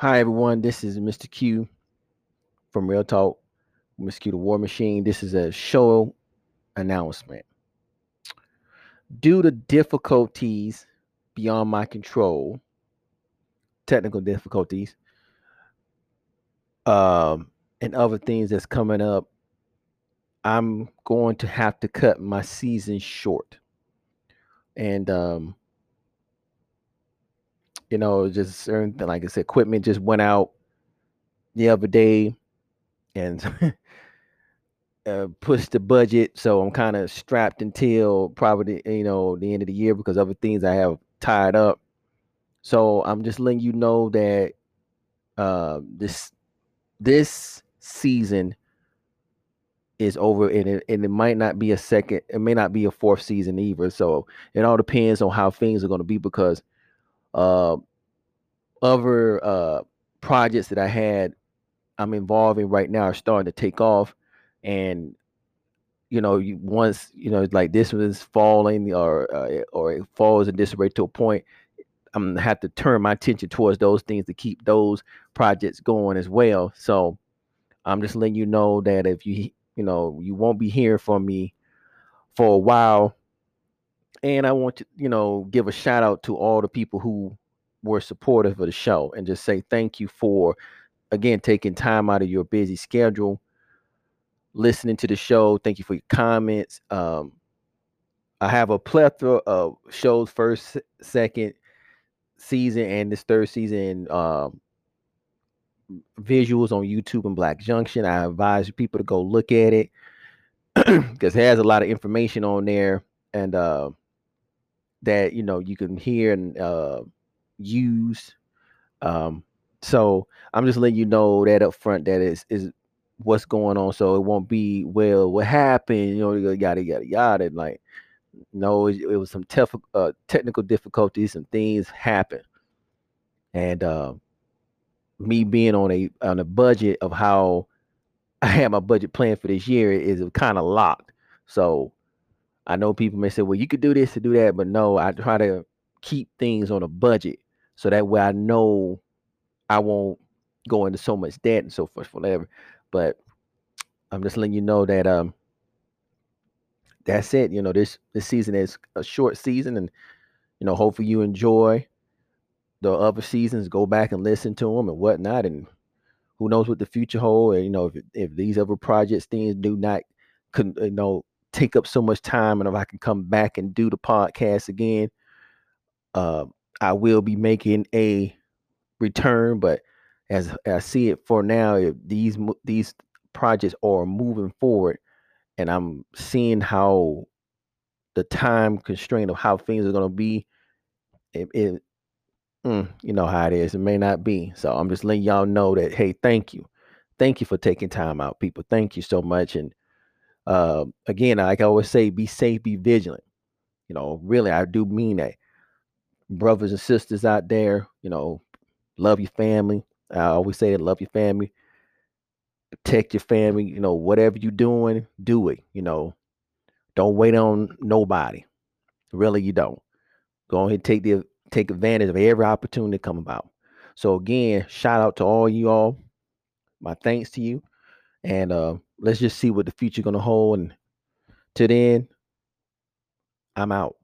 Hi, everyone. This is Mr. Q from Real Talk, Mr. Q the War Machine. This is a show announcement. Due to difficulties beyond my control, technical difficulties, um, and other things that's coming up, I'm going to have to cut my season short. And um, you know, just certain like I said, equipment just went out the other day and uh, pushed the budget. So I'm kind of strapped until probably you know the end of the year because other things I have tied up. So I'm just letting you know that uh, this this season is over and it, and it might not be a second it may not be a fourth season either so it all depends on how things are going to be because uh, other uh, projects that i had i'm involving right now are starting to take off and you know you once you know like this was falling or uh, or it falls in disarray to a point i'm gonna have to turn my attention towards those things to keep those projects going as well so i'm just letting you know that if you you know, you won't be hearing from me for a while. And I want to, you know, give a shout out to all the people who were supportive of the show and just say thank you for again taking time out of your busy schedule listening to the show thank you for your comments um i have a plethora of shows first second season and this third season um visuals on YouTube and Black Junction. I advise people to go look at it because it has a lot of information on there and uh, that you know you can hear and uh, use. Um, so I'm just letting you know that up front that is is what's going on. So it won't be well, what happened? You know, yada yada yada. Like, no, it, it was some tef- uh, technical difficulties. Some things happen, and uh, me being on a on a budget of how I had my budget plan for this year is kind of locked. So I know people may say, well, you could do this to do that, but no, I try to keep things on a budget so that way I know I won't go into so much debt and so forth, whatever. But I'm just letting you know that um that's it. You know, this this season is a short season, and you know, hopefully you enjoy the other seasons, go back and listen to them and whatnot, and who knows what the future hold. And you know, if if these other projects things do not, can you know, take up so much time, and if I can come back and do the podcast again, uh, I will be making a return. But as, as I see it for now, if these these projects are moving forward, and I'm seeing how the time constraint of how things are going to be, it, it Mm, you know how it is. It may not be. So I'm just letting y'all know that, hey, thank you. Thank you for taking time out, people. Thank you so much. And uh, again, like I always say, be safe, be vigilant. You know, really, I do mean that. Brothers and sisters out there, you know, love your family. I always say that love your family, protect your family. You know, whatever you're doing, do it. You know, don't wait on nobody. Really, you don't. Go ahead and take the take advantage of every opportunity to come about. So again, shout out to all you all. My thanks to you. And uh, let's just see what the future gonna hold. And to then, I'm out.